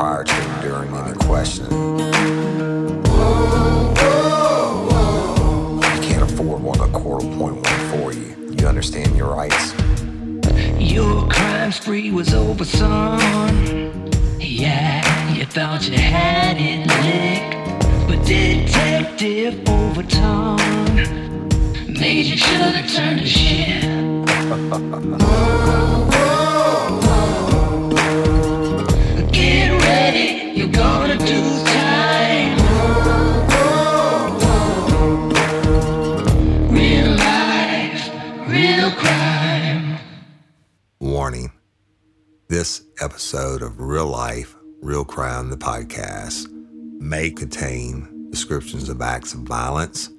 Prior to and during any questioning. You can't afford one, the court will one for you. You understand your rights? Your crime spree was over, son. Yeah, you thought you had it licked. But Detective Overton made you should have turned to shit. Get Warning this episode of Real Life, Real Crime, the podcast, may contain descriptions of acts of violence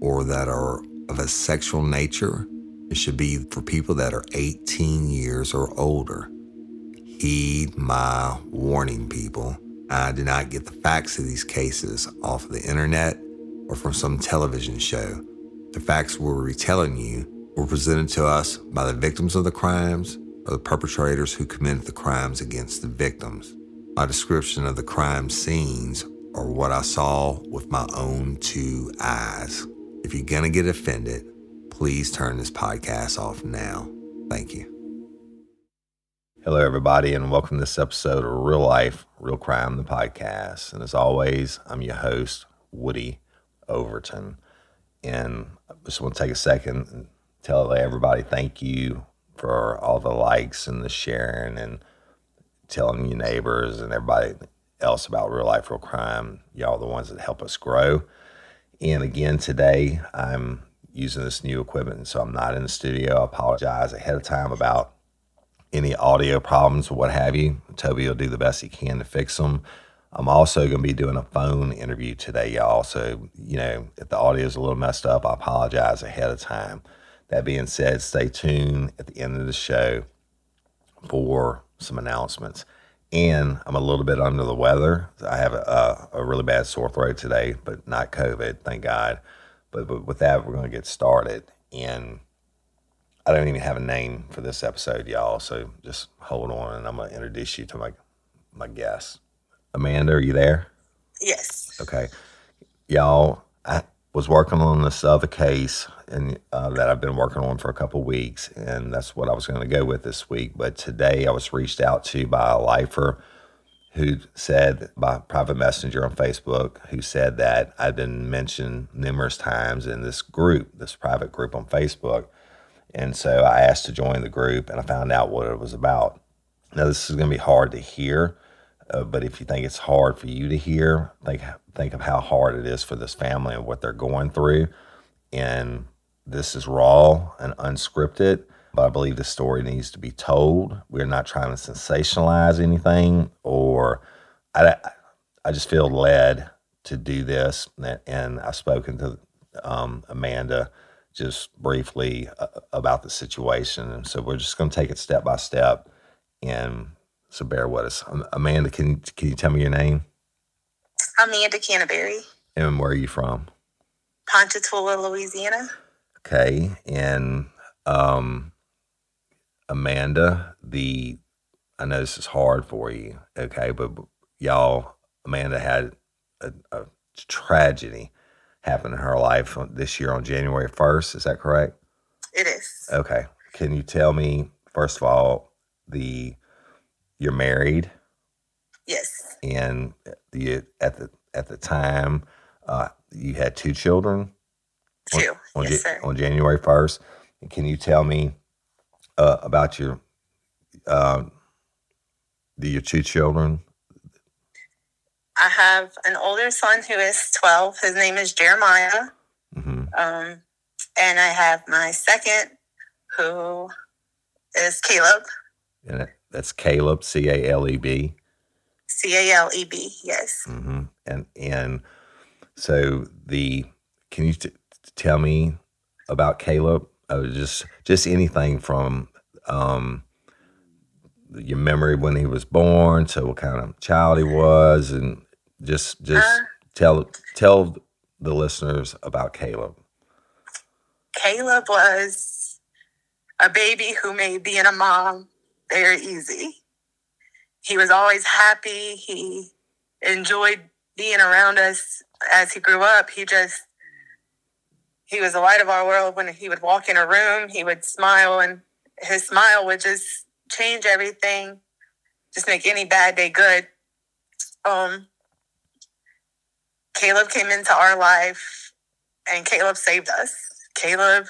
or that are of a sexual nature. It should be for people that are 18 years or older. Heed my warning, people. I did not get the facts of these cases off of the internet or from some television show. The facts we're retelling you were presented to us by the victims of the crimes or the perpetrators who committed the crimes against the victims. My description of the crime scenes are what I saw with my own two eyes. If you're going to get offended, please turn this podcast off now. Thank you. Hello, everybody, and welcome to this episode of Real Life, Real Crime, the podcast. And as always, I'm your host, Woody Overton. And I just want to take a second and tell everybody thank you for all the likes and the sharing and telling your neighbors and everybody else about Real Life, Real Crime. Y'all are the ones that help us grow. And again, today I'm using this new equipment, so I'm not in the studio. I apologize ahead of time about any audio problems what have you. Toby will do the best he can to fix them. I'm also going to be doing a phone interview today, y'all. So, you know, if the audio is a little messed up, I apologize ahead of time. That being said, stay tuned at the end of the show for some announcements. And I'm a little bit under the weather. I have a, a really bad sore throat today, but not COVID, thank God. But, but with that, we're going to get started. And I don't even have a name for this episode, y'all. So just hold on, and I'm going to introduce you to my my guest. Amanda, are you there? Yes. Okay. Y'all, I was working on this other case and uh, that I've been working on for a couple weeks, and that's what I was going to go with this week. But today I was reached out to by a lifer who said, by private messenger on Facebook, who said that I'd been mentioned numerous times in this group, this private group on Facebook. And so I asked to join the group, and I found out what it was about. Now, this is going to be hard to hear, uh, but if you think it's hard for you to hear, think think of how hard it is for this family and what they're going through. And this is raw and unscripted, but I believe the story needs to be told. We're not trying to sensationalize anything, or I, I just feel led to do this. And I've spoken to um, Amanda just briefly uh, about the situation, and so we're just going to take it step by step. And so bear with us. Amanda, can can you tell me your name? Amanda Canterbury, And where are you from? Ponchatoula, Louisiana. Okay. And um Amanda, the I know this is hard for you, okay, but y'all, Amanda had a, a tragedy happen in her life this year on January 1st. Is that correct? It is. Okay. Can you tell me, first of all, the you're married Yes. and the at the at the time uh, you had two children on- Two. on, yes, Ja- sir. on January 1st. And can you tell me uh, about your uh, the, your two children? I have an older son who is 12. His name is Jeremiah. hmm Um, and I have my second who is Caleb. And that's Caleb, C A L E B. C A L E B. Yes. hmm And and so the can you t- tell me about Caleb? Uh, just just anything from um, your memory when he was born to what kind of child he was, and just just Uh. tell tell the listeners about Caleb. Caleb was a baby who made being a mom very easy. He was always happy. He enjoyed being around us as he grew up. He just, he was the light of our world. When he would walk in a room, he would smile, and his smile would just change everything, just make any bad day good. Um, Caleb came into our life, and Caleb saved us. Caleb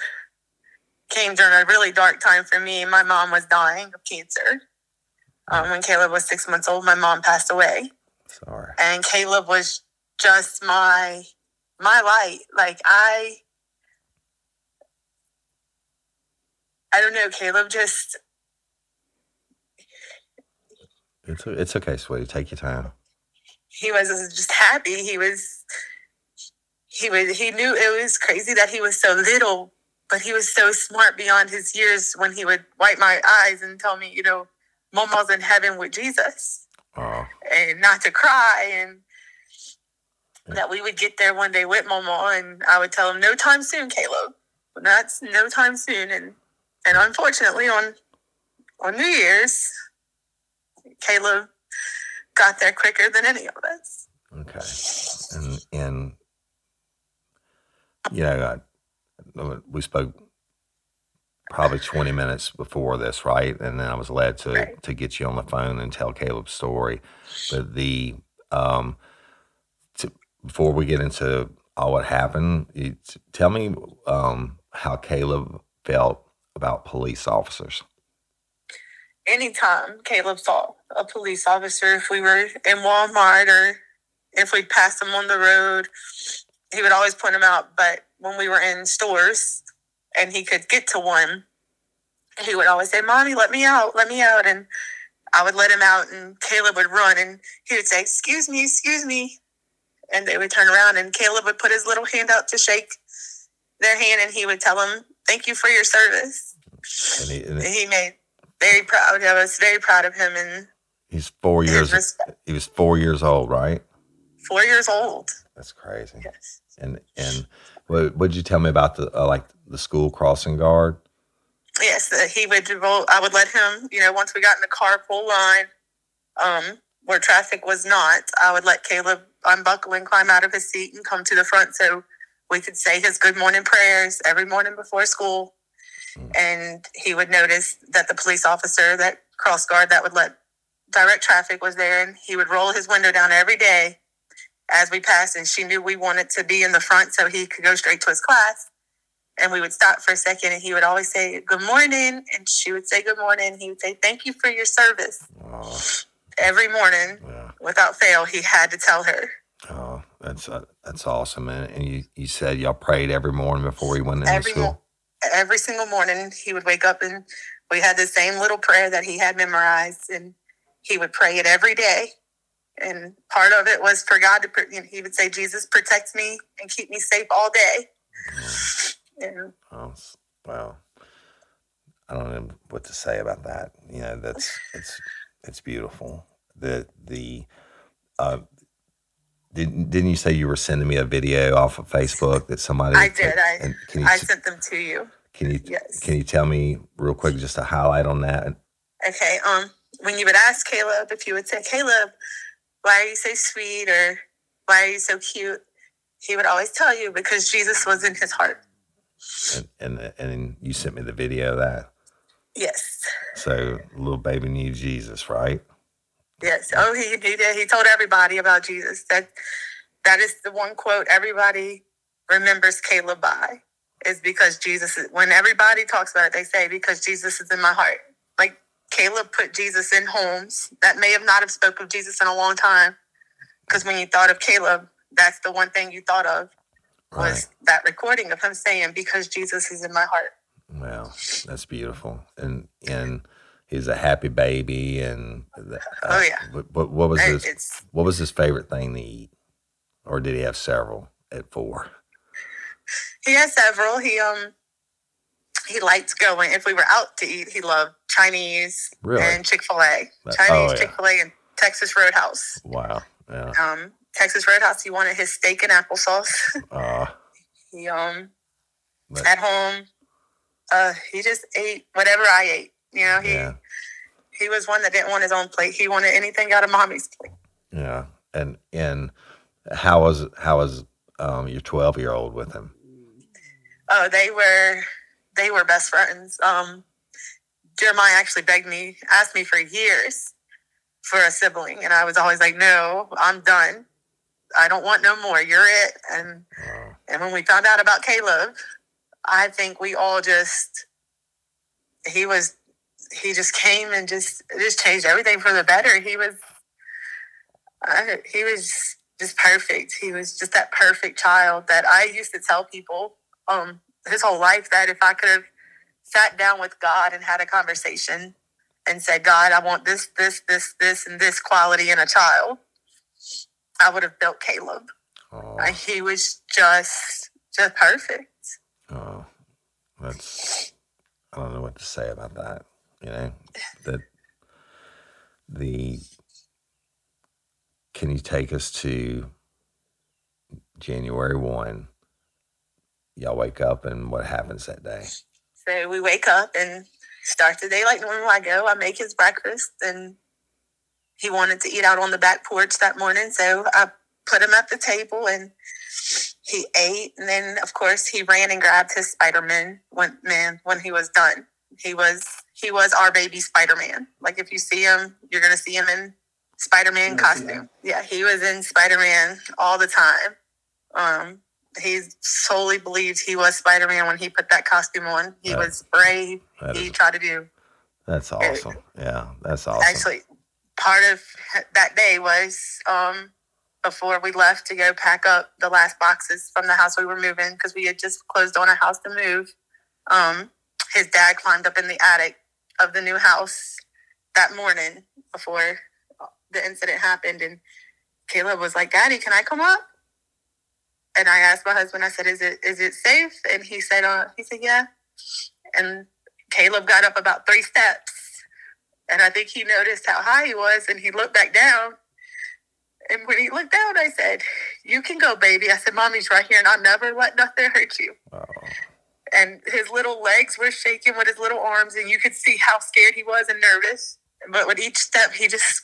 came during a really dark time for me. My mom was dying of cancer. Um, when Caleb was six months old, my mom passed away, Sorry. and Caleb was just my my light. Like I, I don't know. Caleb just It's it's okay, sweetie. Take your time. He was just happy. He was he was he knew it was crazy that he was so little, but he was so smart beyond his years when he would wipe my eyes and tell me, you know, Momo's in heaven with Jesus Oh, and not to cry and that we would get there one day with Momo and I would tell him, No time soon, Caleb. That's no time soon and and unfortunately on on New Year's Caleb got there quicker than any of us. okay. And and you know, I, we spoke probably twenty minutes before this, right? And then I was led to Right. to get you on the phone and tell Caleb's story. But the um, to, before we get into all what happened, tell me um how Caleb felt about police officers. Anytime Caleb saw a police officer, if we were in Walmart or if we passed him on the road, he would always point him out. But when we were in stores and he could get to one, he would always say, Mommy, let me out, let me out. And I would let him out, and Caleb would run and he would say, Excuse me, excuse me. And they would turn around, and Caleb would put his little hand out to shake their hand, and he would tell them, Thank you for your service. And, he, and He made very proud. I was very proud of him and he's four years. respect. He was four years old, right? Four years old. That's crazy. Yes. And and what would you tell me about the uh, like the school crossing guard? Yes, uh, he would roll. I would let him. You know, once we got in the carpool line, um, where traffic was not, I would let Caleb unbuckle and climb out of his seat and come to the front so we could say his good morning prayers every morning before school. And he would notice that the police officer, that cross guard that would let direct traffic was there, and he would roll his window down every day as we passed. And she knew we wanted to be in the front so he could go straight to his class. And we would stop for a second, and he would always say, Good morning. And she would say, Good morning. and He would say, Thank you for your service. Oh, Every morning, yeah. without fail, he had to tell her. Oh, that's uh, that's awesome. And, and you, you said y'all prayed every morning before he went into Every school. mo- every single morning he would wake up and we had the same little prayer that he had memorized and he would pray it every day and part of it was for god to you know, he would say jesus protect me and keep me safe all day and Oh, wow. I don't know what to say about that. You know, that's it's it's beautiful. The the uh, didn't didn't you say you were sending me a video off of Facebook that somebody? i did i can you i sent them to you can you yes. can you tell me real quick just a highlight on that? okay um when you would ask caleb if you would say caleb why are you so sweet or why are you so cute he would always tell you because jesus was in his heart And and and you sent me the video of that. yes So little baby knew Jesus, right? Yes. Oh, he he did. He told everybody about Jesus. That that is the one quote everybody remembers Caleb by is because Jesus. Is, when everybody talks about it, they say because Jesus is in my heart. Like Caleb put Jesus in homes that may have not have spoke of Jesus in a long time. Because when you thought of Caleb, that's the one thing you thought of was Right. that recording of him saying because Jesus is in my heart. Wow, that's beautiful. And and he's a happy baby, and uh, Oh, yeah. What, what, was his It's what was his favorite thing to eat, or did he have several at four? he has several. He um he liked going. If we were out to eat, he loved Chinese Really? and Chick Fil A. Chinese, oh, yeah. Chick Fil A, and Texas Roadhouse. Wow. Yeah. Um, Texas Roadhouse. He wanted his steak and applesauce. Uh, he um but, at home, uh, he just ate whatever I ate. You know, he yeah. he was one that didn't want his own plate. He wanted anything out of mommy's plate. Yeah. And and how was how was um your twelve year old with him? Oh, they were they were best friends. Um, Jeremiah actually begged me, asked me for years for a sibling, and I was always like, "No, I'm done. I don't want no more. You're it." And Uh, and when we found out about Caleb, I think we all just he was he just came and just just changed everything for the better. He was I, he was just perfect. He was just that perfect child that I used to tell people um his whole life that if I could have sat down with God and had a conversation and said, God, I want this, this, this, this, and this quality in a child, I would have built Caleb. oh, Like, he was just just perfect. oh, that's I don't know what to say about that. You know that the can you take us to January one? Y'all wake up and what happens that day? So we wake up and start the day like normal. I go, I make his breakfast, and he wanted to eat out on the back porch that morning. So I put him at the table and he ate. And then, of course, he ran and grabbed his Spider Man when, man, when he was done. He was he was our baby Spider Man. Like if you see him, you're gonna see him in Spider Man costume. Yeah, he was in Spider Man all the time. Um, he solely believed he was Spider Man when he put that costume on. He Right. was brave. He is, tried to do. that's awesome. Yeah, that's awesome. Actually, part of that day was um, before we left to go pack up the last boxes from the house we were moving because we had just closed on a house to move. Um, his dad climbed up in the attic of the new house that morning before the incident happened, and Caleb was like, "Daddy, can I come up?" And I asked my husband. I said, "Is it is it safe?" And he said, "Uh, he said, yeah." And Caleb got up about three steps and I think he noticed how high he was and he looked back down. And when he looked down, I said, You can go, baby. I said, Mommy's right here and I'll never let nothing hurt you. Oh, And his little legs were shaking with his little arms, and you could see how scared he was and nervous. But with each step, he just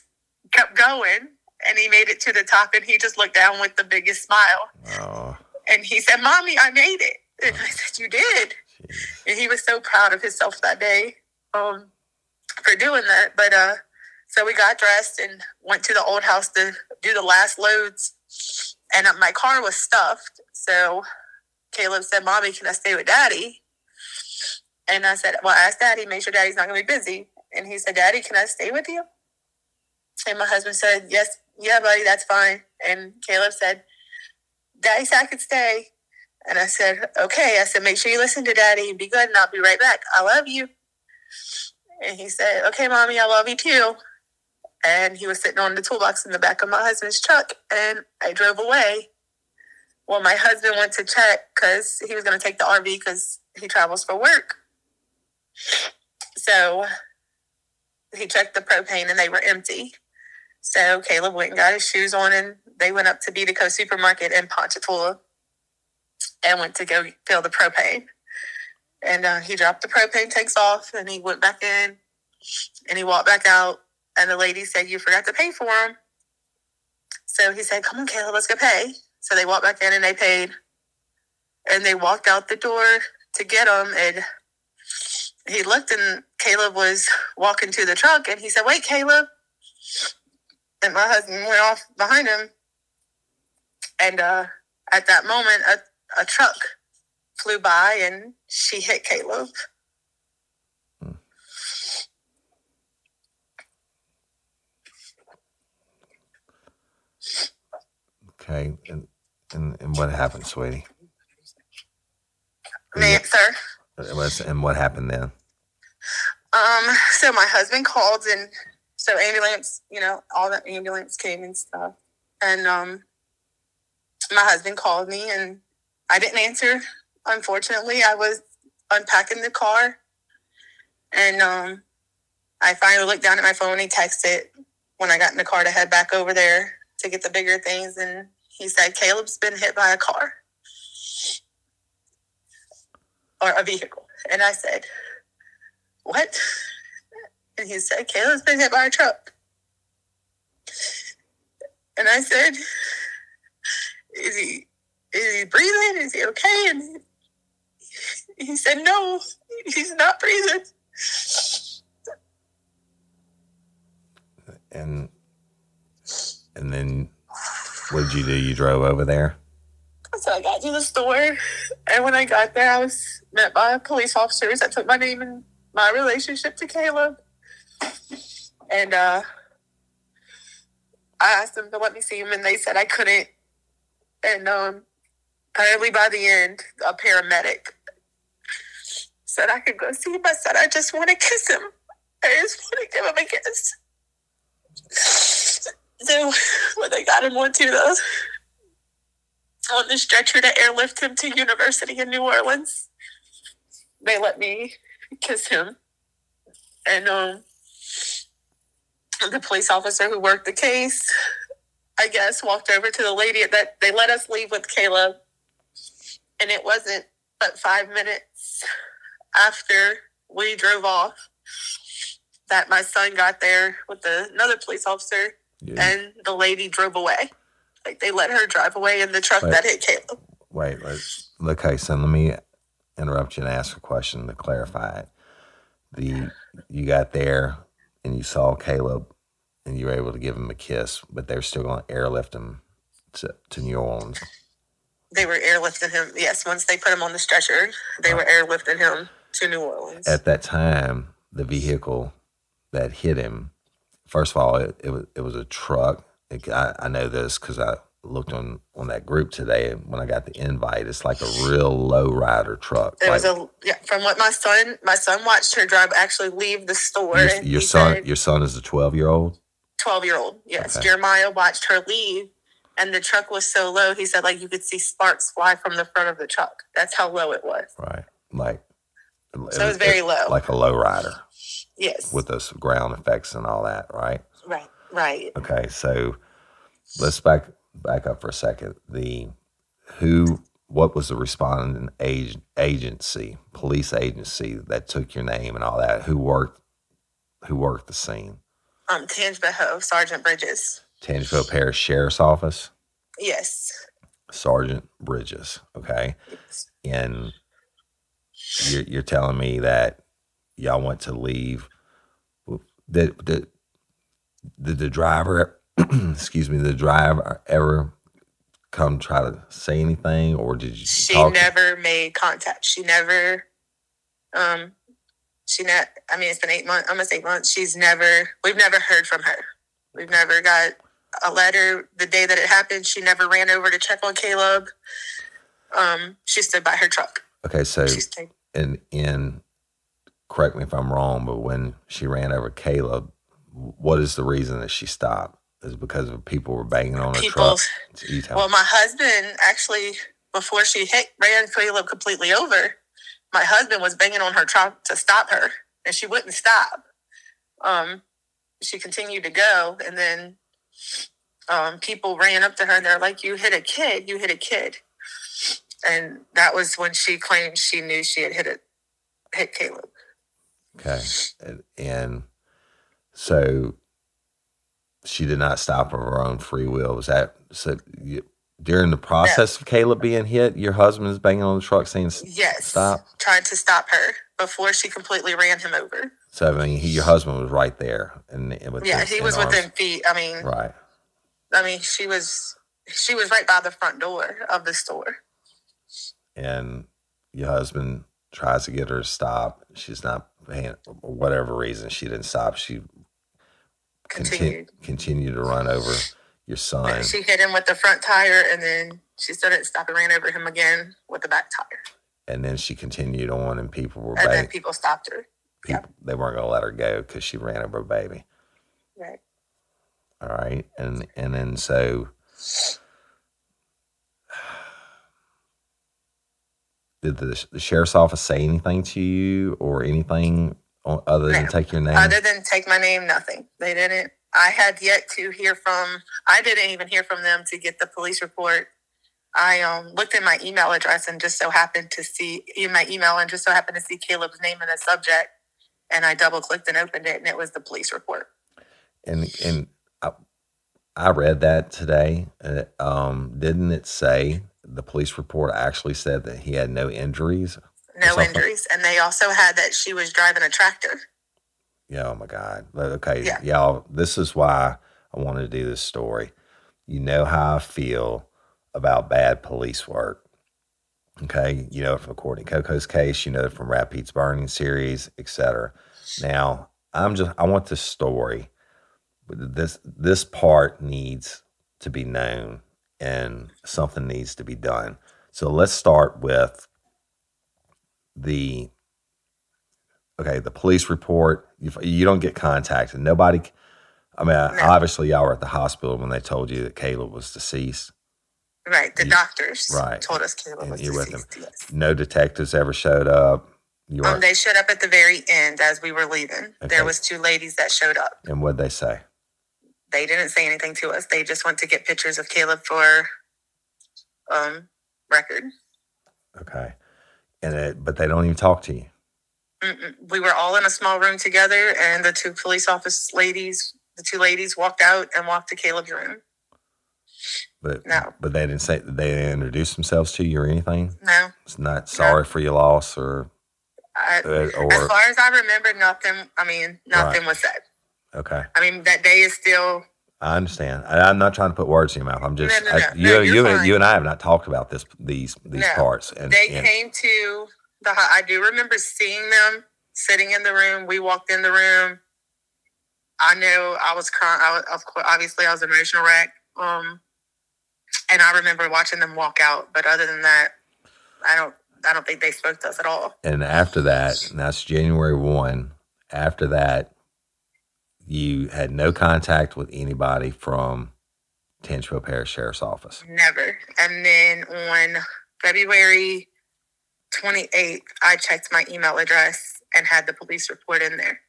kept going and he made it to the top and he just looked down with the biggest smile. oh, And he said, Mommy, I made it. And I said, You did. jeez. and he was so proud of himself that day um, for doing that. But uh, so we got dressed and went to the old house to do the last loads, and uh, my car was stuffed. So Caleb said, "Mommy, can I stay with Daddy?" And I said, "Well, ask Daddy. Make sure Daddy's not going to be busy." And he said, "Daddy, can I stay with you?" And my husband said, "Yes, yeah, buddy, that's fine." And Caleb said, "Daddy said I could stay." And I said, okay. I said, make sure you listen to daddy and be good, and I'll be right back. I love you. And he said, okay, mommy, I love you too. And he was sitting on the toolbox in the back of my husband's truck, and I drove away. Well, my husband went to check because he was going to take the RV because he travels for work. So he checked the propane, and they were empty. So Caleb went and got his shoes on, and they went up to Bedico Supermarket in Ponchatoula and went to go fill the propane. And uh, he dropped the propane tanks off and he went back in and he walked back out. And the lady said, You forgot to pay for them. So he said, Come on, Caleb, let's go pay. So they walked back in and they paid. And they walked out the door to get him. And he looked and Caleb was walking to the truck and he said, Wait, Caleb. And my husband went off behind him. And uh, at that moment, a a truck flew by and she hit Caleb. Okay, and, and and what happened, sweetie? Man, sir. It was- And what happened then? Um, so my husband called and so ambulance, you know, all the ambulance came and stuff. And um my husband called me and I didn't answer. Unfortunately, I was unpacking the car and um I finally looked down at my phone. And he texted when I got in the car to head back over there to get the bigger things. And he said, Caleb's been hit by a car or a vehicle. And I said, What? And he said, Caleb's been hit by a truck. And I said, Is he is he breathing? Is he okay? And he, said, No, he's not breathing. And and then what did you do? You drove over there? So I got to the store, and when I got there, I was met by police officers that took my name and my relationship to Caleb. And uh, I asked them to let me see him, and they said I couldn't. And um, finally, by the end, a paramedic said I could go see him. I said I just want to kiss him. I just want to give him a kiss. So when they got him onto the on the stretcher to airlift him to University in New Orleans, they let me kiss him. And um, the police officer who worked the case, I guess, walked over to the lady that they let us leave with Caleb. And it wasn't but five minutes after we drove off that my son got there with the, another police officer You- and the lady drove away. Like they let her drive away in the truck Wait. that hit Caleb. Wait, wait. Okay, so let me interrupt you and ask a question to clarify it. The you got there and you saw Caleb and you were able to give him a kiss, but they're still going to airlift him to, to New Orleans. They were airlifting him. Yes, once they put him on the stretcher, they were airlifting him to New Orleans. At that time, the vehicle that hit him, first of all, it, it, was, it was a truck. It, I, I know this because I looked on, on that group today. and When I got the invite, it's like a real low rider truck. There was a yeah. From what my son, my son watched her drive actually leave the store. your, your son, said- your son is a twelve year old. 12 year old. Yes. Okay. Jeremiah watched her leave and the truck was so low, he said like you could see sparks fly from the front of the truck. That's how low it was. Right. Like So it was very low. Like a low rider Yes. with those ground effects and all that, right? right. Right. Okay, so let's back back up for a second. The who what was the responding ag- agency, police agency that took your name and all that? Who worked who worked the scene? Um, Tangipahoa, Sergeant Bridges. Tangipahoa Parish Sheriff's Office, Yes. Sergeant Bridges. Okay. Yes. and you're, you're telling me that y'all want to leave. Did, did, did the driver, excuse me, the driver ever come try to say anything, or did you She never made contact. She never, um, she net. I mean, it's been eight months, almost eight months. She's never. We've never heard from her. We've never got a letter the day that it happened. She never ran over to check on Caleb. Um, she stood by her truck. okay, so She stayed. in in correct me if I'm wrong, but when she ran over Caleb, what is the reason that she stopped? Is because of people were banging on her People. truck? Well, my husband actually, before she hit ran Caleb completely over, my husband was banging on her truck to stop her, and she wouldn't stop. Um, she continued to go, and then um, people ran up to her and they're like, "You hit a kid! You hit a kid!" And that was when she claimed she knew she had hit it, hit Caleb. Okay. And, so she did not stop of her own free will. Was that so you, during the process of Caleb being hit, your husband is banging on the truck saying, Yes, Stop. tried to stop her before she completely ran him over. So, I mean, he, your husband was right there. And, Yeah, his- he was within feet. I mean, Right. I mean, she was she was right by the front door of the store. And your husband tries to get her to stop. She's not whatever reason, she didn't stop. She Continued. continued, continued to run over your son. She hit him with the front tire, and then she still didn't stop and ran over him again with the back tire. And then she continued on, and people were And then people stopped her. people, they weren't going to let her go because she ran over a baby. Right. All right, and and then so. Did the, the sheriff's office say anything to you or anything other than No. take your name? Other than take my name, nothing. They didn't. I had yet to hear from. I didn't even hear from them to get the police report. I um, looked in my email address and just so happened to see in my email and just so happened to see Caleb's name in the subject, and I double clicked and opened it, and it was the police report. and and I, I read that today. Um, didn't it say the police report actually said that he had no injuries? No injuries, and they also had that she was driving a tractor. Yeah, oh my God. Okay, Yeah. y'all, this is why I wanted to do this story. You know how I feel about bad police work. Okay, you know from Courtney Coco's case, you know from Rapids Burning series, etc. Now, I'm just I want this story, but this this part needs to be known and something needs to be done. So let's start with the okay, the police report. You, you don't get contacted. Nobody. I mean, obviously, y'all were at the hospital when they told you that Caleb was deceased. Right, the You- doctors right. told us Caleb And was you're with them. Yes. No detectives ever showed up. You Um, they showed up at the very end as we were leaving. Okay. There was two ladies that showed up. and what'd they say? They didn't say anything to us. They just went to get pictures of Caleb for um record. Okay, and it, but they don't even talk to you. Mm-mm. We were all in a small room together, and the two police office ladies, the two ladies, walked out and walked to Caleb's room. But No. but they didn't say they didn't introduce themselves to you or anything. No, It's not sorry for your loss or I, uh, as far as I remember, nothing. I mean, nothing was said. Okay. I mean, that day is still I understand. I, I'm not trying to put words in your mouth. I'm just No, no, no. I, you you and- fine. you and I have not talked about this these these parts. And, they and came to the i do remember seeing them sitting in the room we walked in the room i know i was crying I was, of course obviously i was an emotional wreck um and i remember watching them walk out but other than that i don't i don't think they spoke to us at all and after that, and that's January one. After that, you had no contact with anybody from Tangipahoa Parish Sheriff's Office. never and then on february 28th i checked my email address and had the police report in there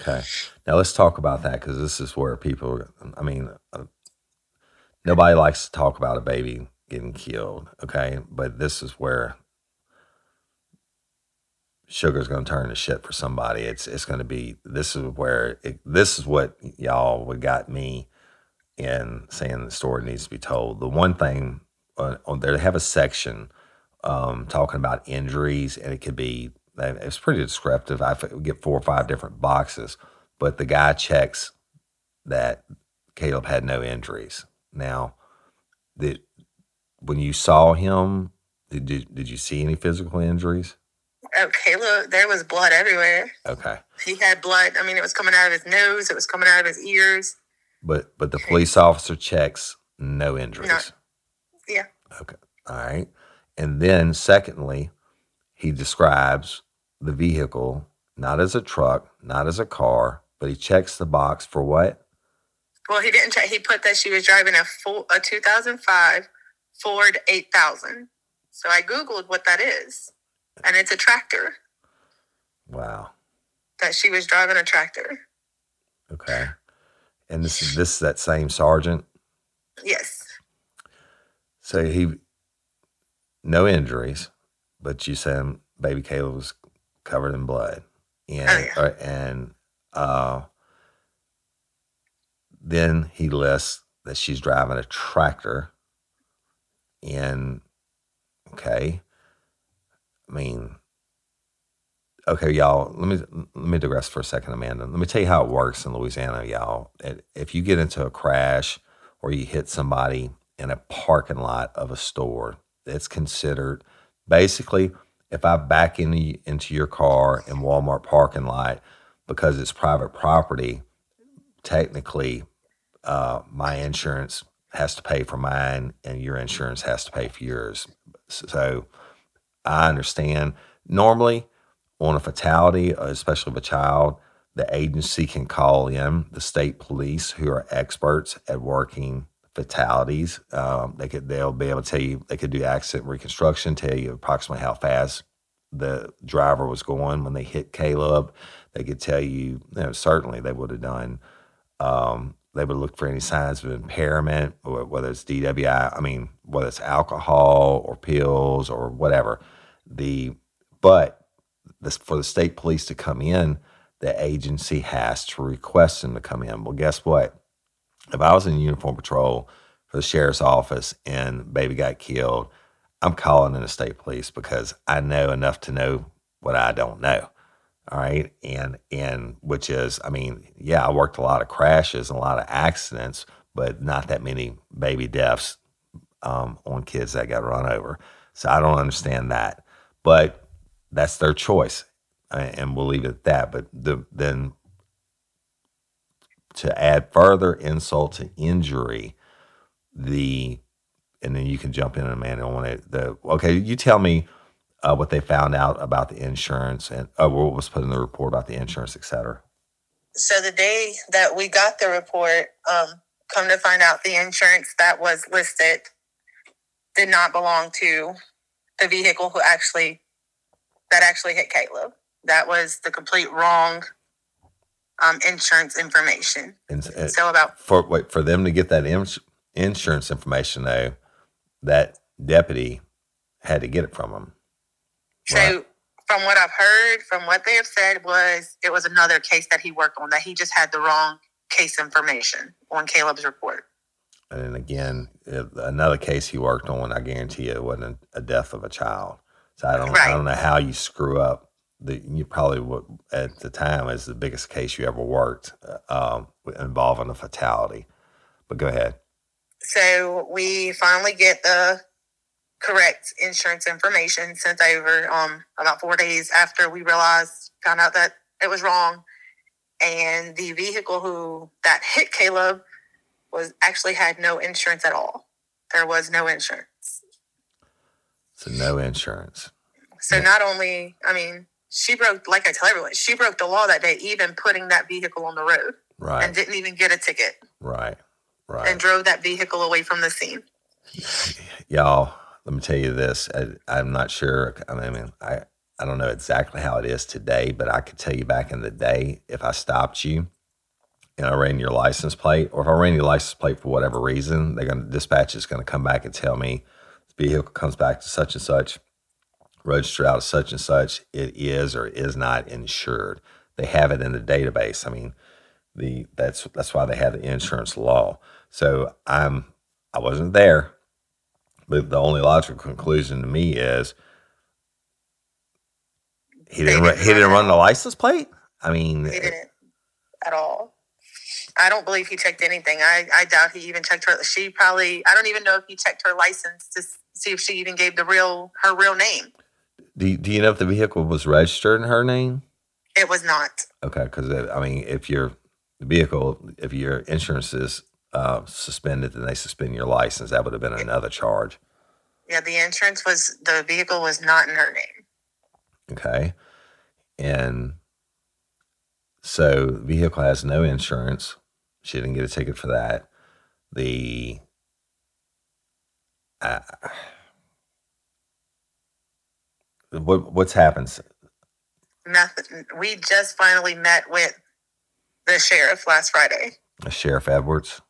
Okay. Now let's talk about that because this is where people, I mean, uh, nobody likes to talk about a baby getting killed. Okay. But this is where sugar's going to turn to shit for somebody. It's, it's going to be, this is where, it, this is what y'all would got me in saying the story needs to be told. The one thing, uh, on there, they have a section um, talking about injuries, and it could be it's pretty descriptive. I get four or five different boxes, but the guy checks that Caleb had no injuries. Now, did when you saw him, did did you see any physical injuries? Oh caleb there was blood everywhere Okay, he had blood i mean it was coming out of his nose it was coming out of his ears but but the police officer checks no injuries. yeah Okay. All right. And then, secondly, he describes the vehicle not as a truck, not as a car, but he checks the box for what? Well, he didn't check. He put that she was driving a full a 2005 Ford 8000. So I googled what that is, and it's a tractor. Wow. That she was driving a tractor. Okay. And this is this is that same sergeant. Yes, So he no injuries, but you said baby Caleb was covered in blood. And Oh, yeah. uh, and uh then he lists that she's driving a tractor. And okay. I mean okay, y'all, let me let me digress for a second, Amanda. Let me tell you how it works in Louisiana, y'all. If you get into a crash or you hit somebody in a parking lot of a store, it's considered basically if I back into into your car in Walmart parking lot because it's private property, technically uh, my insurance has to pay for mine and your insurance has to pay for yours. So I understand. Normally, on a fatality, especially of a child, the agency can call in the state police who are experts at working fatalities. Um, they could they'll be able to tell you they could do accident reconstruction, tell you approximately how fast the driver was going when they hit Caleb. They could tell you, you know, certainly they would have done. Um, they would look for any signs of impairment, whether it's DWI, I mean, whether it's alcohol or pills or whatever. The but this for the state police to come in, the agency has to request them to come in. Well, guess what? If I was in uniform patrol for the sheriff's office and baby got killed, I'm calling in the state police because I know enough to know what I don't know. All right. And, and which is, I mean, yeah, I worked a lot of crashes and a lot of accidents, but not that many baby deaths um, on kids that got run over. So I don't understand that. But that's their choice. And we'll leave it at that. But the, then to add further insult to injury, the and then you can jump in, man. I want to the okay. You tell me uh, what they found out about the insurance and uh, what was put in the report about the insurance, et cetera. So the day that we got the report, um, come to find out, the insurance that was listed did not belong to the vehicle who actually that actually hit Caleb. That was the complete wrong um, insurance information. And, and so about for wait for them to get that ins- insurance information though, that deputy had to get it from them. So right. from what I've heard, from what they have said, was it was another case that he worked on that he just had the wrong case information on Caleb's report. And again, another case he worked on, I guarantee you, it wasn't a death of a child. So I don't, right. I don't know how you screw up the you probably what at the time is the biggest case you ever worked uh, um, involving a fatality. But go ahead. So we finally get the correct insurance information sent over um, about four days after we realized found out that it was wrong, and the vehicle who that hit Caleb was actually had no insurance at all. There was no insurance. So no insurance. So yeah. not only, I mean, she broke, like I tell everyone, she broke the law that day, even putting that vehicle on the road. Right. And didn't even get a ticket. Right. Right. And drove that vehicle away from the scene. Y'all, let me tell you this. I, am not sure. I mean, I, I don't know exactly how it is today, but I could tell you back in the day, if I stopped you and I ran your license plate, or if I ran your license plate for whatever reason, they're going to dispatch is going to come back and tell me the vehicle comes back to such and such registered out as such and such, it is or is not insured. They have it in the database. I mean, the that's that's why they have the insurance law. So I'm I wasn't there, but the only logical conclusion to me is he didn't he didn't run the license plate. I mean, he didn't at all. I don't believe he checked anything. I, I doubt he even checked her. She probably I don't even know if he checked her license to see if she even gave the real her real name. Do you, do you know if the vehicle was registered in her name? It was not. Okay, because I mean, if your vehicle, if your insurance is uh, suspended, then they suspend your license. That would have been another charge. Yeah, the insurance was the vehicle was not in her name. Okay, and so vehicle has no insurance. She didn't get a ticket for that. The uh, what what's happened? Nothing. We just finally met with the sheriff last Friday. Sheriff Edwards.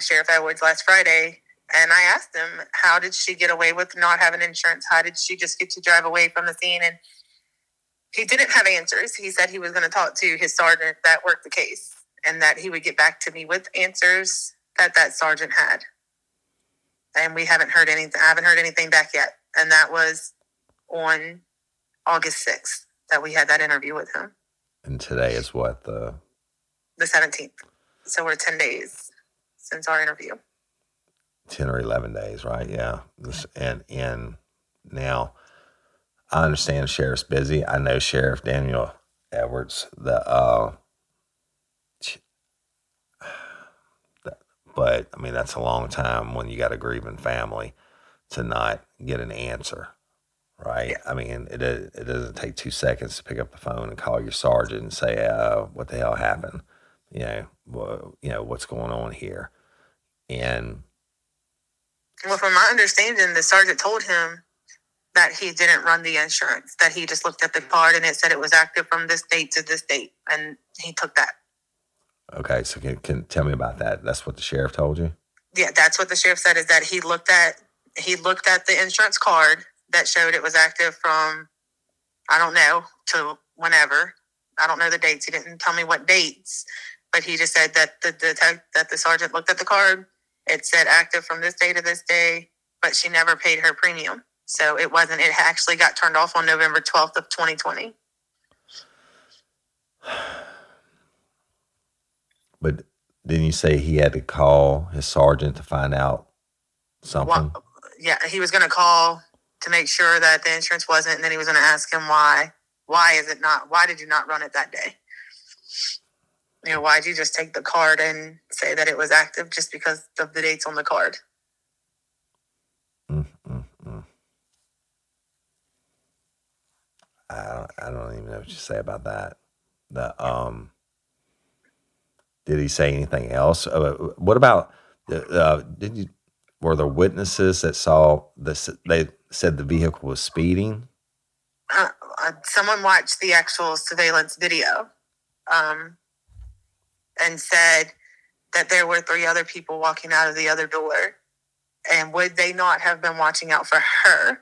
Sheriff Edwards last Friday, and I asked him, "How did she get away with not having insurance? How did she just get to drive away from the scene?" And he didn't have answers. He said he was going to talk to his sergeant that worked the case, and that he would get back to me with answers that that sergeant had. And we haven't heard anything. I haven't heard anything back yet, and that was on August 6th that we had that interview with him. And today is what the the 17th. So we're 10 days since our interview. 10 or 11 days, right? Yeah. And and now I understand sheriff's busy. I know Sheriff Daniel Edwards, the uh but I mean that's a long time when you got a grieving family to not get an answer right? I mean, it it doesn't take two seconds to pick up the phone and call your sergeant and say, uh, "What the hell happened?" You know, well, you know what's going on here, and Well, from my understanding, the sergeant told him that he didn't run the insurance, that he just looked at the card and it said it was active from this date to this date. And he took that. Okay, so can can tell me about that? That's what the sheriff told you. Yeah, that's what the sheriff said is that he looked at he looked at the insurance card that showed it was active from I don't know to whenever. I don't know the dates. He didn't tell me what dates, but he just said that the detect that the sergeant looked at the card. It said active from this day to this day, but she never paid her premium. So it wasn't. It actually got turned off on November twelfth of twenty twenty. But didn't you say he had to call his sergeant to find out something? Well, yeah, he was going to call to make sure that the insurance wasn't, and then he was going to ask him why. Why is it not? Why did you not run it that day? You know, why did you just take the card and say that it was active just because of the dates on the card? Mm, mm, mm. I don't, I don't even know what you say about that. The um, did he say anything else? Uh, what about the? Uh, did you? Were there witnesses that saw this? They said the vehicle was speeding. Uh, uh, someone watched the actual surveillance video um, and said that there were three other people walking out of the other door. And would they not have been watching out for her?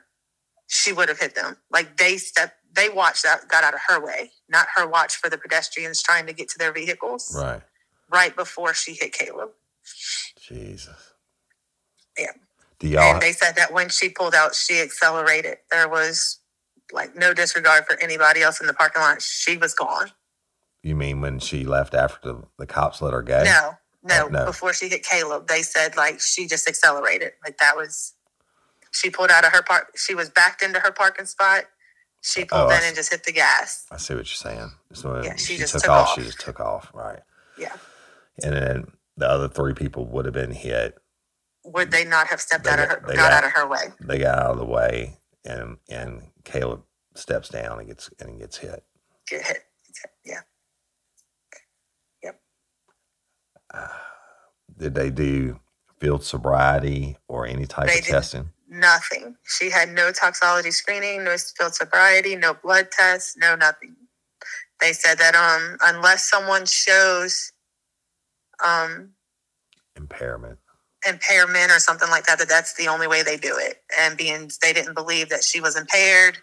She would have hit them. Like they stepped, they watched out, got out of her way, not her watch for the pedestrians trying to get to their vehicles Right. Right before she hit Caleb. Jesus. Yeah. Do y'all? And they said that when she pulled out, she accelerated. There was like no disregard for anybody else in the parking lot. She was gone. you mean when she left after the, the cops let her go? No, no, Oh, no. Before she hit Caleb, they said like she just accelerated. Like that was, she pulled out of her park. She was backed into her parking spot. She oh, pulled Oh, I in see. and just hit the gas. I see what you're saying. So Yeah, she she, just took, took off, off. She just took off. Right. Yeah. And then the other three people would have been hit. Would they not have stepped They out of got- her, got, got- out of her way? They got out of the way, and and Caleb steps down and gets and gets hit. Get hit. Yeah. Yep. Did they do field sobriety or any type They of testing? Nothing. She had no toxology screening, no field sobriety, no blood tests, no nothing. They said that um unless someone shows um Impairment. impairment or something like that, that that's the only way they do it. And being they didn't believe that she was impaired,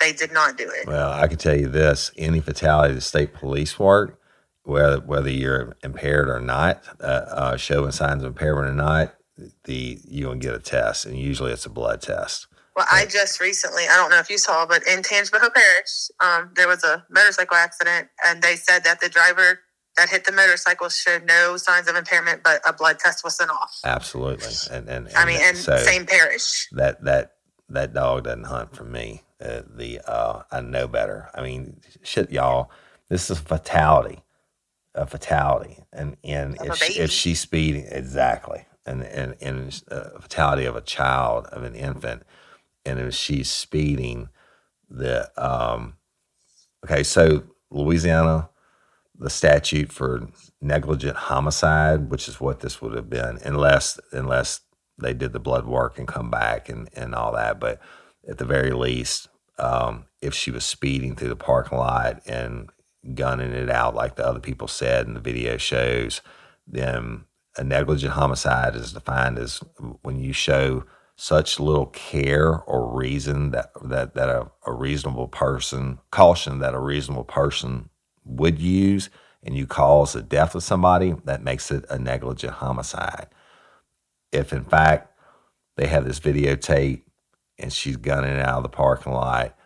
they did not do it. Well, I can tell you this: any fatality the state police work, whether whether you're impaired or not, uh, uh, showing signs of impairment or not, the you gonna get a test, and usually it's a blood test. Well, I just recently, I don't know if you saw, but in Tangipahoa Parish, um, there was a motorcycle accident, and they said that the driver that hit the motorcycle showed no signs of impairment, but a blood test was sent off. Absolutely, and and, and I mean, and so same parish. that that that dog doesn't hunt for me. Uh, the uh, I know better. I mean, shit, y'all. This is a fatality, a fatality, and and if she, if she's speeding, exactly, and and and a fatality of a child of an infant, and if she's speeding, the um, okay, so Louisiana, the statute for negligent homicide, which is what this would have been, unless unless they did the blood work and come back and, and all that. But at the very least, um, if she was speeding through the parking lot and gunning it out like the other people said and the video shows, then a negligent homicide is defined as when you show such little care or reason that that, that a, a reasonable person caution that a reasonable person would use and you cause the death of somebody that makes it a negligent homicide if in fact they have this videotape and she's gunning out of the parking lot,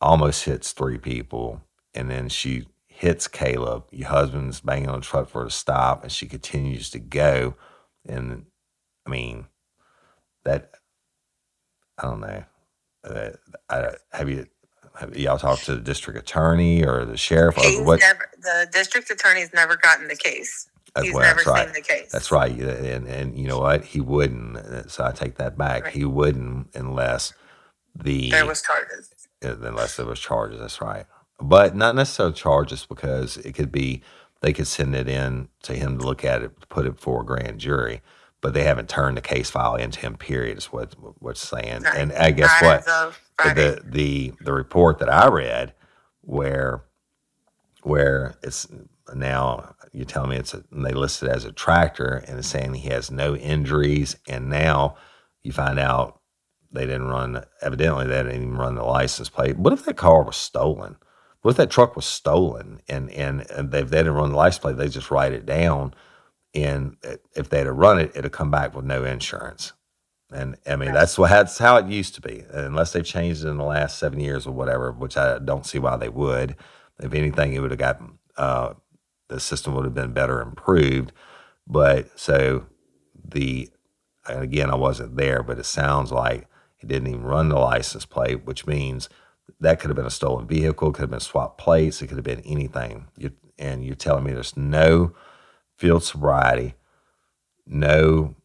almost hits three people, and then she hits Caleb. Your husband's banging on the truck for her to stop, and she continues to go. And I mean, that I don't know. Uh, I, have you y'all talked to the district attorney or the sheriff? Or what? never, the district attorney's never gotten the case. He's well, never that's right. seen the case. That's right. And and you know what? He wouldn't. So I take that back. Right. He wouldn't unless the There was charges. unless there was charges. That's right, but not necessarily charges because it could be they could send it in to him to look at it, put it before a grand jury, but they haven't turned the case file into him. Period is what what's saying. And I guess not what the, the the the report that I read where where it's now you tell me it's a, they listed as a tractor and it's saying he has no injuries. And now you find out they didn't run evidently they didn't even run the license plate. What if that car was stolen? What if that truck was stolen? And and, and they, they didn't run the license plate they just write it down. And if they'd have run it it'd have come back with no insurance and I mean, that's what that's how it used to be. Unless they've changed it in the last seven years or whatever, which I don't see why they would. If anything, it would have gotten uh, the system would have been better improved. But so the and again, I wasn't there, but it sounds like he didn't even run the license plate, which means that could have been a stolen vehicle, could have been swapped plates, it could have been anything. You, and you're telling me there's no field sobriety, no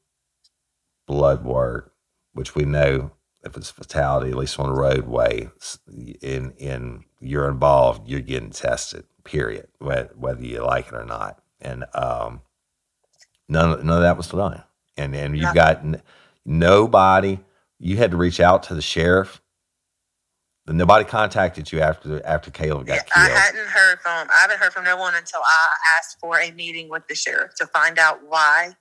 blood work, which we know if it's fatality, at least on the roadway, in in you're involved, you're getting tested. Period, whether, you like it or not. And um, none of- none of that was done. And and you've got n- nobody. You had to reach out to the sheriff. Nobody contacted you after after Caleb got Yeah, I hadn't heard from. I haven't heard from no one until I asked for a meeting with the sheriff to find out why.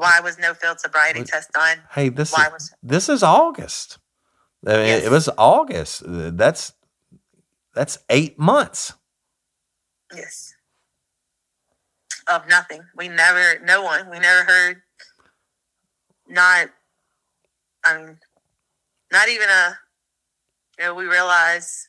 Why was no field sobriety test done? hey, this Why is was this is August. I mean, Yes. it was August. That's that's eight months. yes of nothing? We never. No one. We never heard. Not. I mean, not even a. You know, we realize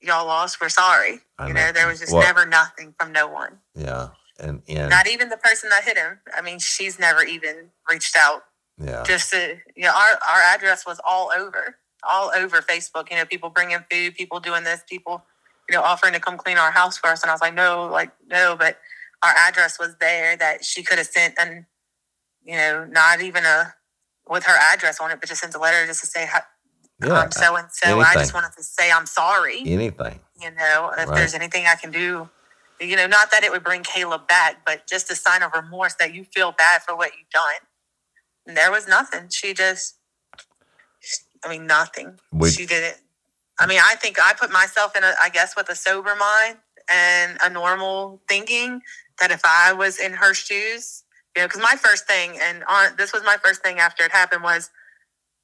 y'all lost. We're sorry. I You know. know, there was just Well- never nothing from no one. Yeah, and and Not even the person that hit him. I mean, she's never even reached out yeah, just to you know our our address was all over all over facebook you know people bringing food people doing this people you know offering to come clean our house for us and i was like no like no but our address was there that she could have sent and you know not even a with her address on it but just sent a letter just to say yeah. i'm so and so i just wanted to say i'm sorry anything. you know if Right. there's anything i can do you know not that it would bring caleb back but just a sign of remorse that you feel bad for what you've done. And there was nothing. She just i mean nothing. Would- she didn't i mean i think i put myself in a i guess with a sober mind and a normal thinking that if i was in her shoes you know because my first thing and on this was my first thing after it happened was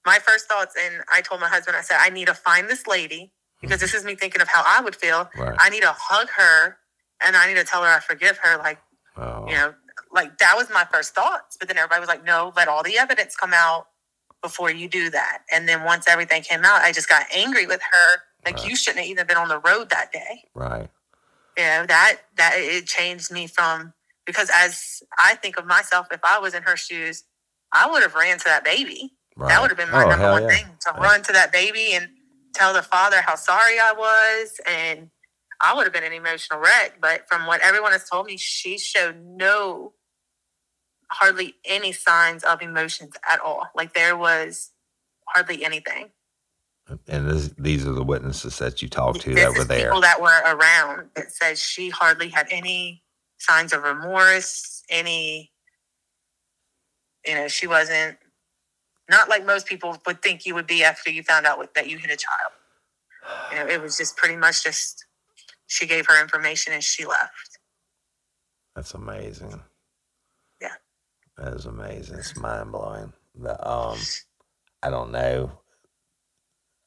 my first thoughts and i told my husband i said i need to find this lady because mm-hmm. this is me thinking of how i would feel. Right. i need to hug her and i need to tell her i forgive her like you know like that was my first thoughts but then everybody was like no let all the evidence come out before you do that and then once everything came out i just got angry with her like Right. you shouldn't have even been on the road that day right. you know that that it changed me from because as i think of myself if i was in her shoes i would have ran to that baby Right. that would have been my Oh, number one yeah. thing to Yeah. run to that baby and tell the father how sorry I was. And I would have been an emotional wreck. But from what everyone has told me, she showed no, hardly any signs of emotions at all. Like there was hardly anything. And this, these are the witnesses that you talked to This that were there. people that were around. It says she hardly had any signs of remorse, any, you know, she wasn't, not like most people would think you would be after you found out that you hit a child. You know, it was just pretty much just, she gave her information and she left. That's amazing. Yeah. That is amazing. It's mind blowing. The um, I don't know.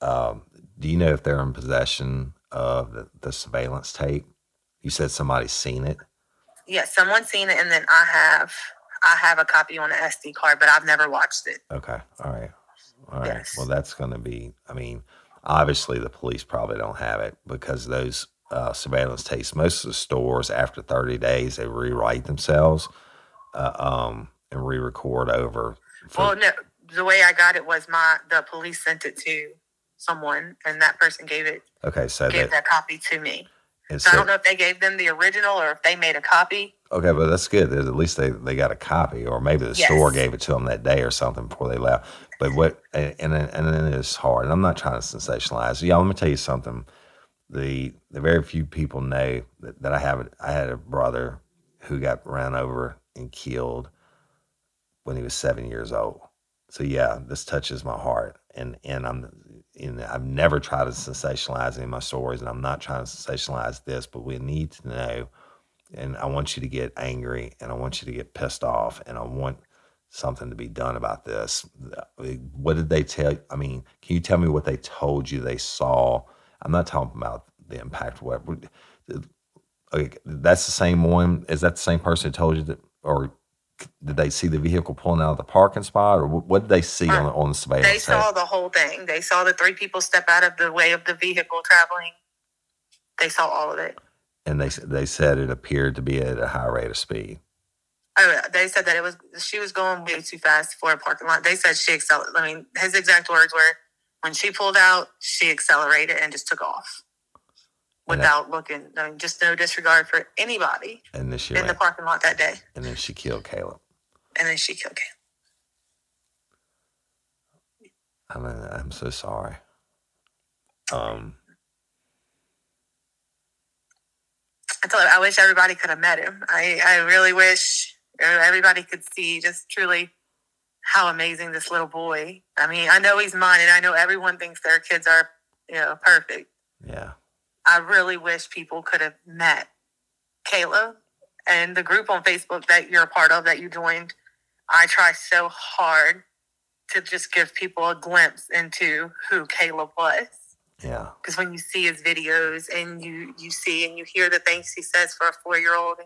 Um, do you know if they're in possession of the, the surveillance tape? You said somebody's seen it. Yeah, someone's seen it and then I have, I have a copy on an SD card, but I've never watched it. Okay. All right. All right. Yes. Well, that's going to be. I mean, obviously the police probably don't have it because those uh, surveillance tapes. Most of the stores after 30 days they rewrite themselves uh, um, and re-record over. for- Well, no, the way I got it was my, the police sent it to someone and that person gave it, okay, so gave that that copy to me. and So I don't know if they gave them the original or if they made a copy, Okay, but that's good. At least they, they got a copy, or maybe the Yes. store gave it to them that day or something before they left. But what and and and then it's hard. And I'm not trying to sensationalize. Yeah, let me tell you something. The the very few people know that, that I have. I had a brother who got ran over and killed when he was seven years old. So yeah, this touches my heart, and and I'm. I've never tried to sensationalize any of my stories, and I'm not trying to sensationalize this, but we need to know and I want you to get angry and I want you to get pissed off and I want something to be done about this. What did they tell? I mean, can you tell me what they told you they saw? I'm not talking about the impact web. Okay, that's the same one. Is that the same person who told you that, or did they see the vehicle pulling out of the parking spot, or what did they see on, on the surveillance? They saw the whole thing. They saw the three people step out of the way of the vehicle traveling. They saw all of it. and they they said it appeared to be at a high rate of speed. Oh, they said that it was she was going way too fast for a parking lot. They said she accelerated. I mean, his exact words were, "When she pulled out, she accelerated and just took off And that- without looking. I mean, just no disregard for anybody And then she in the parking lot that day. and then she killed Caleb. And then she killed Caleb. I mean, I'm so sorry. Um, I told her, I wish everybody could have met him. I, I really wish everybody could see just truly how amazing this little boy. I mean, I know he's mine, and I know everyone thinks their kids are, you know, perfect. yeah, I really wish people could have met Caleb and the group on Facebook that you're a part of that you joined. I try so hard to just give people a glimpse into who Caleb was yeah, because when you see his videos and you you see and you hear the things he says for a four year old,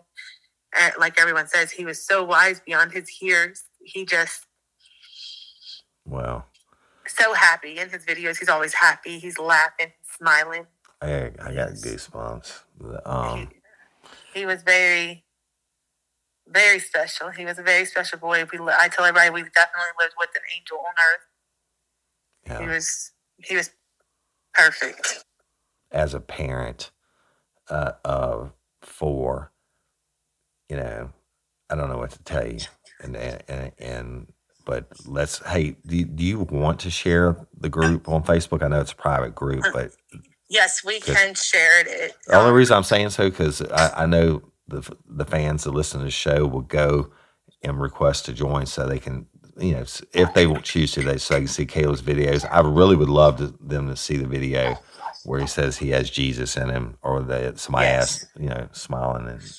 and like everyone says, he was so wise beyond his years. He just well, so happy in his videos. He's always happy. He's laughing, smiling. I I got goosebumps. Um, He was very, very special. He was a very special boy. We I tell everybody we definitely lived with an angel on earth. He was he was perfect. as a parent uh, of four, you know, I don't know what to tell you, and and and. But let's. Hey, do you, do you want to share the group on Facebook? I know it's a private group, but Yes, we can share it. The only Um, reason I'm saying so because I, I know the the fans that listen to the show will go and request to join so they can, you know, if they will choose to, they so they can see Caleb's videos. I really would love to, them to see the video where he says he has Jesus in him, or that somebody Yes. asked, you know, smiling. And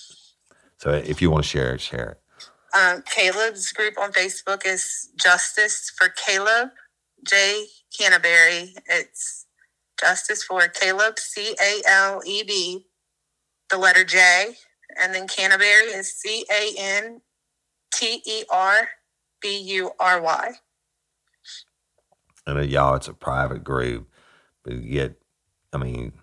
so if you want to share it, share it. Um, Caleb's group on Facebook is Justice for Caleb J. Canterbury. It's Justice for Caleb, C A L E B, the letter J, and then Canterbury is C A N T E R B U R Y. And uh, y'all, it's a private group, but yet, I mean,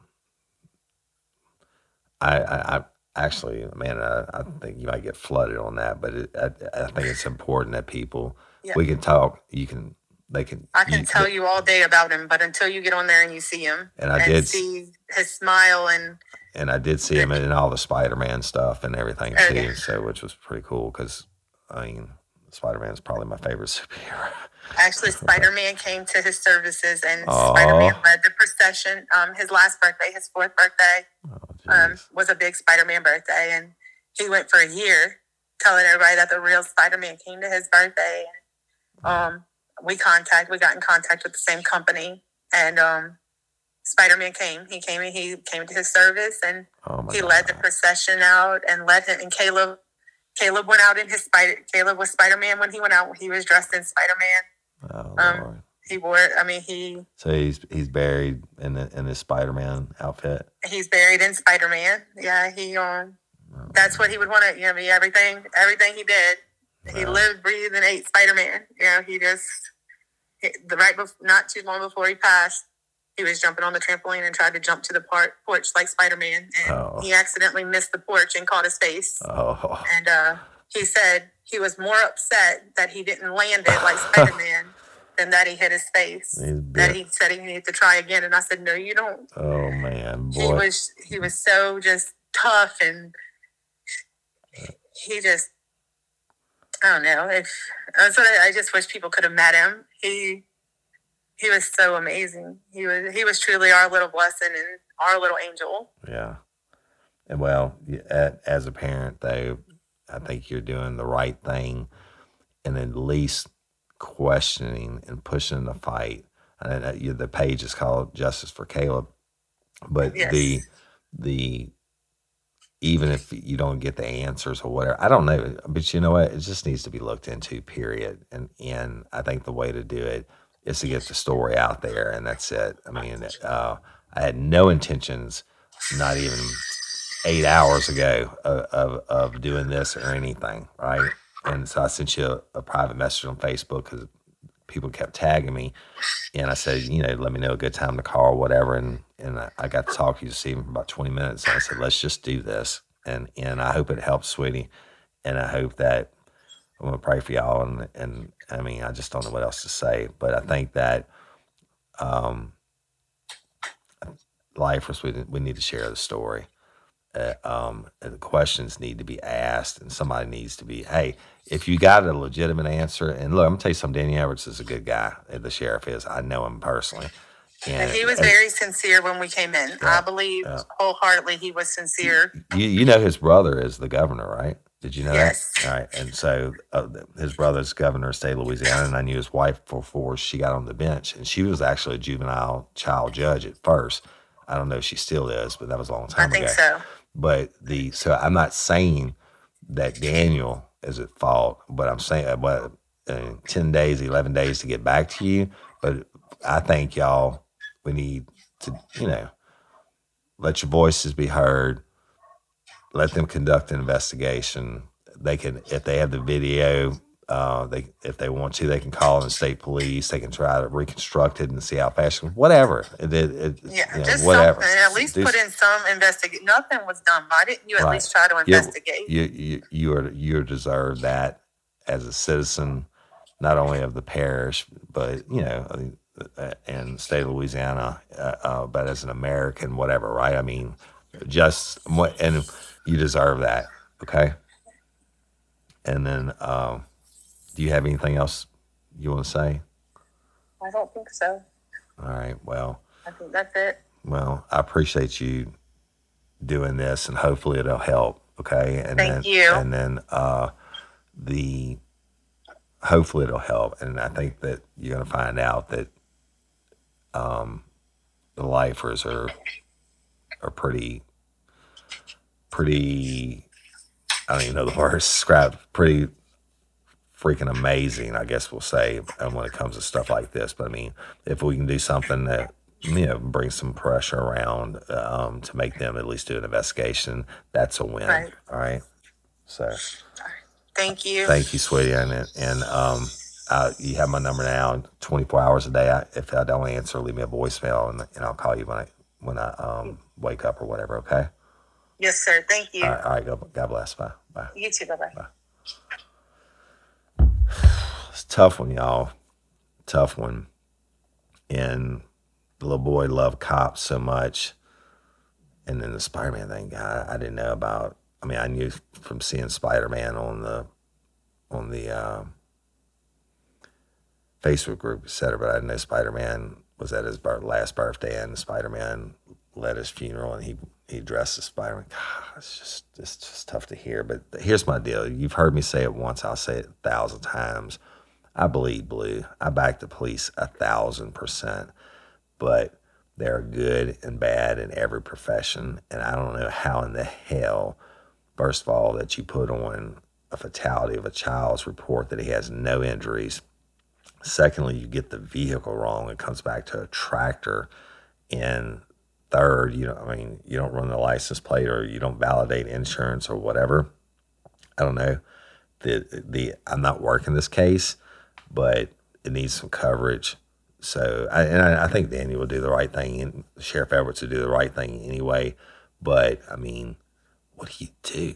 I, I, I actually, man, I, I think you might get flooded on that, but it, I, I think it's important that people Yeah. we can talk. You can, they can. I can tell you all day about him, but until you get on there and you see him And I did see his smile and and I did see him in all the Spider Man stuff and everything Oh, too, so which was pretty cool because I mean, Spider Man is probably my favorite superhero. Actually, Spider Man came to his services, and Spider Man led the procession. Um, his last birthday, his fourth birthday, Oh, um, was a big Spider Man birthday, and he went for a year telling everybody that the real Spider Man came to his birthday. Um, we contact, we got in contact with the same company, and um, Spider Man came. He came and he came to his service, and oh he God. led the procession out and led him. And Caleb, Caleb went out in his spider. Caleb was Spider Man when he went out. He was dressed in Spider Man. Oh, um, Lord. He wore. I mean, he So he's he's buried in the, in his Spider Man outfit. he's buried in Spider Man. Yeah, he um. Oh, That's what he would want to. You know, be everything. Everything he did. He lived, breathed, and ate Spider Man. You know, he just the right before, not too long before he passed, he was jumping on the trampoline and tried to jump to the porch like Spider Man, and Oh. he accidentally missed the porch and caught his face. Oh, And uh, he said he was more upset that he didn't land it like Spider Man than that he hit his face. That he said he needed to try again, and I said, "No, you don't." oh man, boy. He was he was so just tough, and he just, I don't know. It's, that's what I, I just wish people could have met him. He, he was so amazing. He was, he was truly our little blessing and our little angel. Yeah. And well, as a parent, though, I think you're doing the right thing and at least questioning and pushing the fight. And the page is called Justice for Caleb. But Yes. the, the, even if you don't get the answers or whatever, I don't know. But you know what? It just needs to be looked into, period. And, and I think the way to do it is to get the story out there, and that's it. I mean, uh, I had no intentions, not even eight hours ago, of, of, of doing this or anything, right? And so I sent you a, a private message on Facebook because people kept tagging me, and I said, you know, let me know a good time to call or whatever. And and I, I got to talk to you this evening for about twenty minutes. And I said, let's just do this, and and I hope it helps, sweetie, and I hope that I'm gonna pray for y'all. And and I mean, I just don't know what else to say, but I think that um, lifers we we need to share the story. Uh, um, and the questions need to be asked, and somebody needs to be, hey, if you got a legitimate answer, and look, I'm gonna tell you something. Danny Edwards is a good guy. The sheriff is. I know him personally. And he was and very sincere when we came in. I believe yeah. wholeheartedly he was sincere. you, you know his brother is the governor, right? Did you know Yes. that? All right. And so uh, his brother's governor of state of Louisiana, and I knew his wife before she got on the bench, and she was actually a juvenile child judge at first. I don't know if she still is, but that was a long time ago. I think so. But the so I'm not saying that Daniel is at fault, but I'm saying uh, what uh, ten days, eleven days to get back to you. But I think y'all we need to you know let your voices be heard. Let them conduct an investigation. They can if they have the video. Uh, they if they want to, they can call in the state police. They can try to reconstruct it and see how fast. Whatever. It, it, it- Yeah, you know, just whatever. something. At least put in some investigate. Nothing was done. Why didn't you at Right. least try to investigate? you, you, you are you deserve that as a citizen, not only of the parish, but you know, uh, and the state of Louisiana, uh, uh, but as an American, whatever, right? I mean, just what, and you deserve that, okay? And then, um, do you have anything else you want to say? I don't think so. All right, well. I think that's it. Well, I appreciate you doing this, and hopefully it'll help. Okay, and Thank then you. and then uh, the hopefully it'll help, and I think that you're going to find out that um, the lifers are are pretty pretty. I don't even know the word. Describe pretty freaking amazing. I guess we'll say um, when it comes to stuff like this. But I mean, if we can do something that you know brings some pressure around um, to make them at least do an investigation, that's a win. Right. All right. So Thank you. thank you, sweetie, and and um, uh, you have my number now. Twenty four hours a day. I, if I don't answer, leave me a voicemail, and, and I'll call you when I when I um, wake up or whatever. Okay. Yes, sir. Thank you. All right. All right. God, God bless. Bye. Bye. You too. Bye bye. It's a tough one, y'all. Tough one. And the little boy loved cops so much. And then the Spider Man thing, I, I didn't know about. I mean, I knew from seeing Spider Man on the on the um, Facebook group, et cetera, but I didn't know Spider Man was at his last birthday and Spider Man led his funeral and he he dressed as Spider Man. It's just it's just tough to hear. But here's my deal. You've heard me say it once. I'll say it a thousand times. I bleed blue. I back the police a thousand percent. But there are good and bad in every profession, and I don't know how in the hell, first of all, that you put on a fatality of a child's report that he has no injuries. Secondly, you get the vehicle wrong. It comes back to a tractor. And third, you know, I mean, you don't run the license plate or you don't validate insurance or whatever. I don't know. The the I'm not working this case, but it needs some coverage. So, I, and I, I think Danny will do the right thing, and Sheriff Edwards will do the right thing anyway. But I mean, what do you do?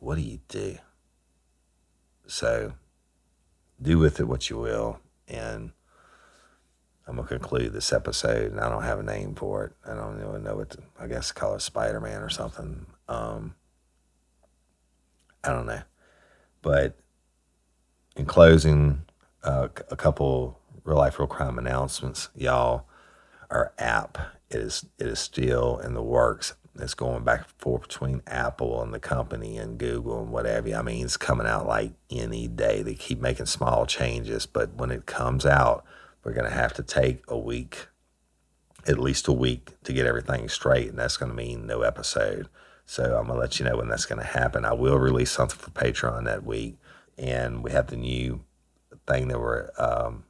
What do you do? So, do with it what you will, and I'm gonna conclude this episode. And I don't have a name for it. I don't even know what to. I guess call it Spider Man or something. Um, I don't know. But in closing, uh, a couple real life, real crime announcements, y'all. Our app is it is still in the works. It's going back and forth between Apple and the company and Google and whatever. I mean, it's coming out like any day. They keep making small changes, but when it comes out, we're going to have to take a week, at least a week, to get everything straight, and that's going to mean no episode. So I'm going to let you know when that's going to happen. I will release something for Patreon that week, and we have the new thing that we're um,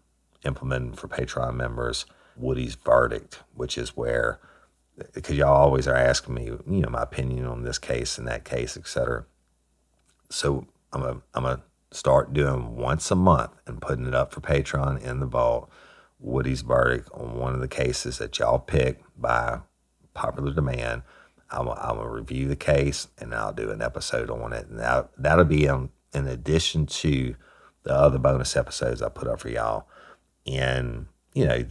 implementing for Patreon members, Woody's Verdict, which is where because y'all always are asking me, you know, my opinion on this case and that case, et cetera. So I'm a I'm a start doing once a month and putting it up for Patreon in the vault. Woody's verdict on one of the cases that y'all pick by popular demand. I'm gonna review the case and I'll do an episode on it. And that, that'll be in, in addition to the other bonus episodes I put up for y'all. And, you know,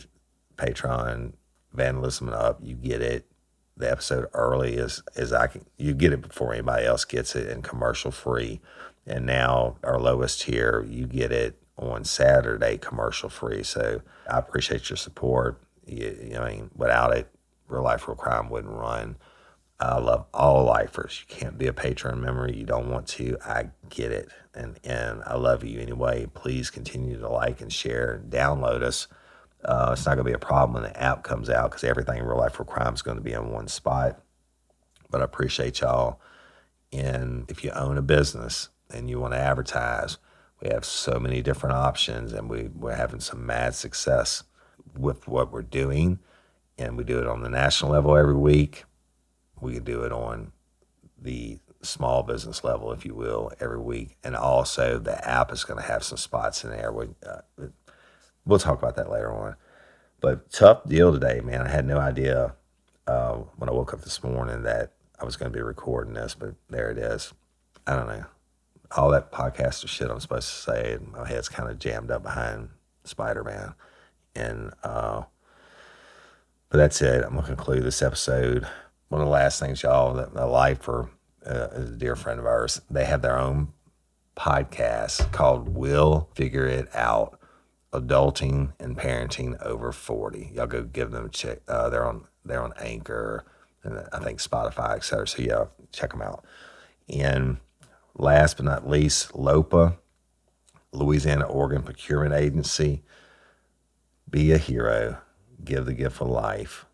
Patreon, Vandalism Up, you get it the episode early as, as I can. You get it before anybody else gets it and commercial free. And now our lowest tier, you get it on Saturday commercial free. So I appreciate your support. You, I mean, without it, Real Life Real Crime wouldn't run. I love all lifers. You can't be a Patreon member. You don't want to. I get it. And, and I love you anyway. Please continue to like and share and download us. Uh, it's not going to be a problem when the app comes out because everything in Real Life Real Crime is going to be in one spot. But I appreciate y'all. And if you own a business and you want to advertise, we have so many different options and we, we're having some mad success with what we're doing. And we do it on the national level every week. We can do it on the small business level, if you will, every week. And also, the app is going to have some spots in there. Where, uh, we'll talk about that later on. But tough deal today, man. I had no idea uh, when I woke up this morning that I was going to be recording this, but there it is. I don't know. All that podcaster shit I'm supposed to say, and my head's kind of jammed up behind Spider Man. And, uh, but that's it. I'm going to conclude this episode. One of the last things, y'all, that my lifer uh, is a dear friend of ours. They have their own podcast called We'll Figure It Out Adulting and Parenting Over 40. Y'all go give them a check. Uh, they're on they're on Anchor and I think Spotify, et cetera. So yeah, check them out. And last but not least, LOPA, Louisiana Organ Procurement Agency. Be a hero. Give the gift of life.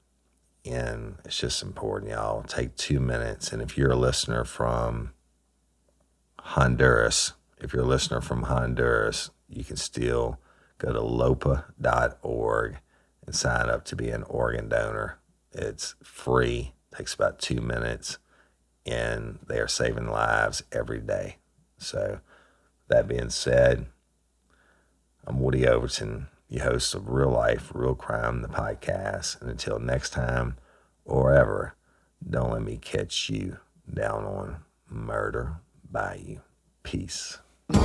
And it's just important, y'all. Take two minutes. And if you're a listener from Honduras, if you're a listener from Honduras, you can still go to lopa.org and sign up to be an organ donor. It's free, takes about two minutes, and they are saving lives every day. So, that being said, I'm Woody Overton your host of Real Life, Real Crime, the podcast. And until next time or ever, don't let me catch you down on Murder Bayou. Peace. Get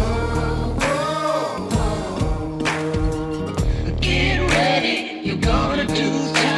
ready, you're gonna do time.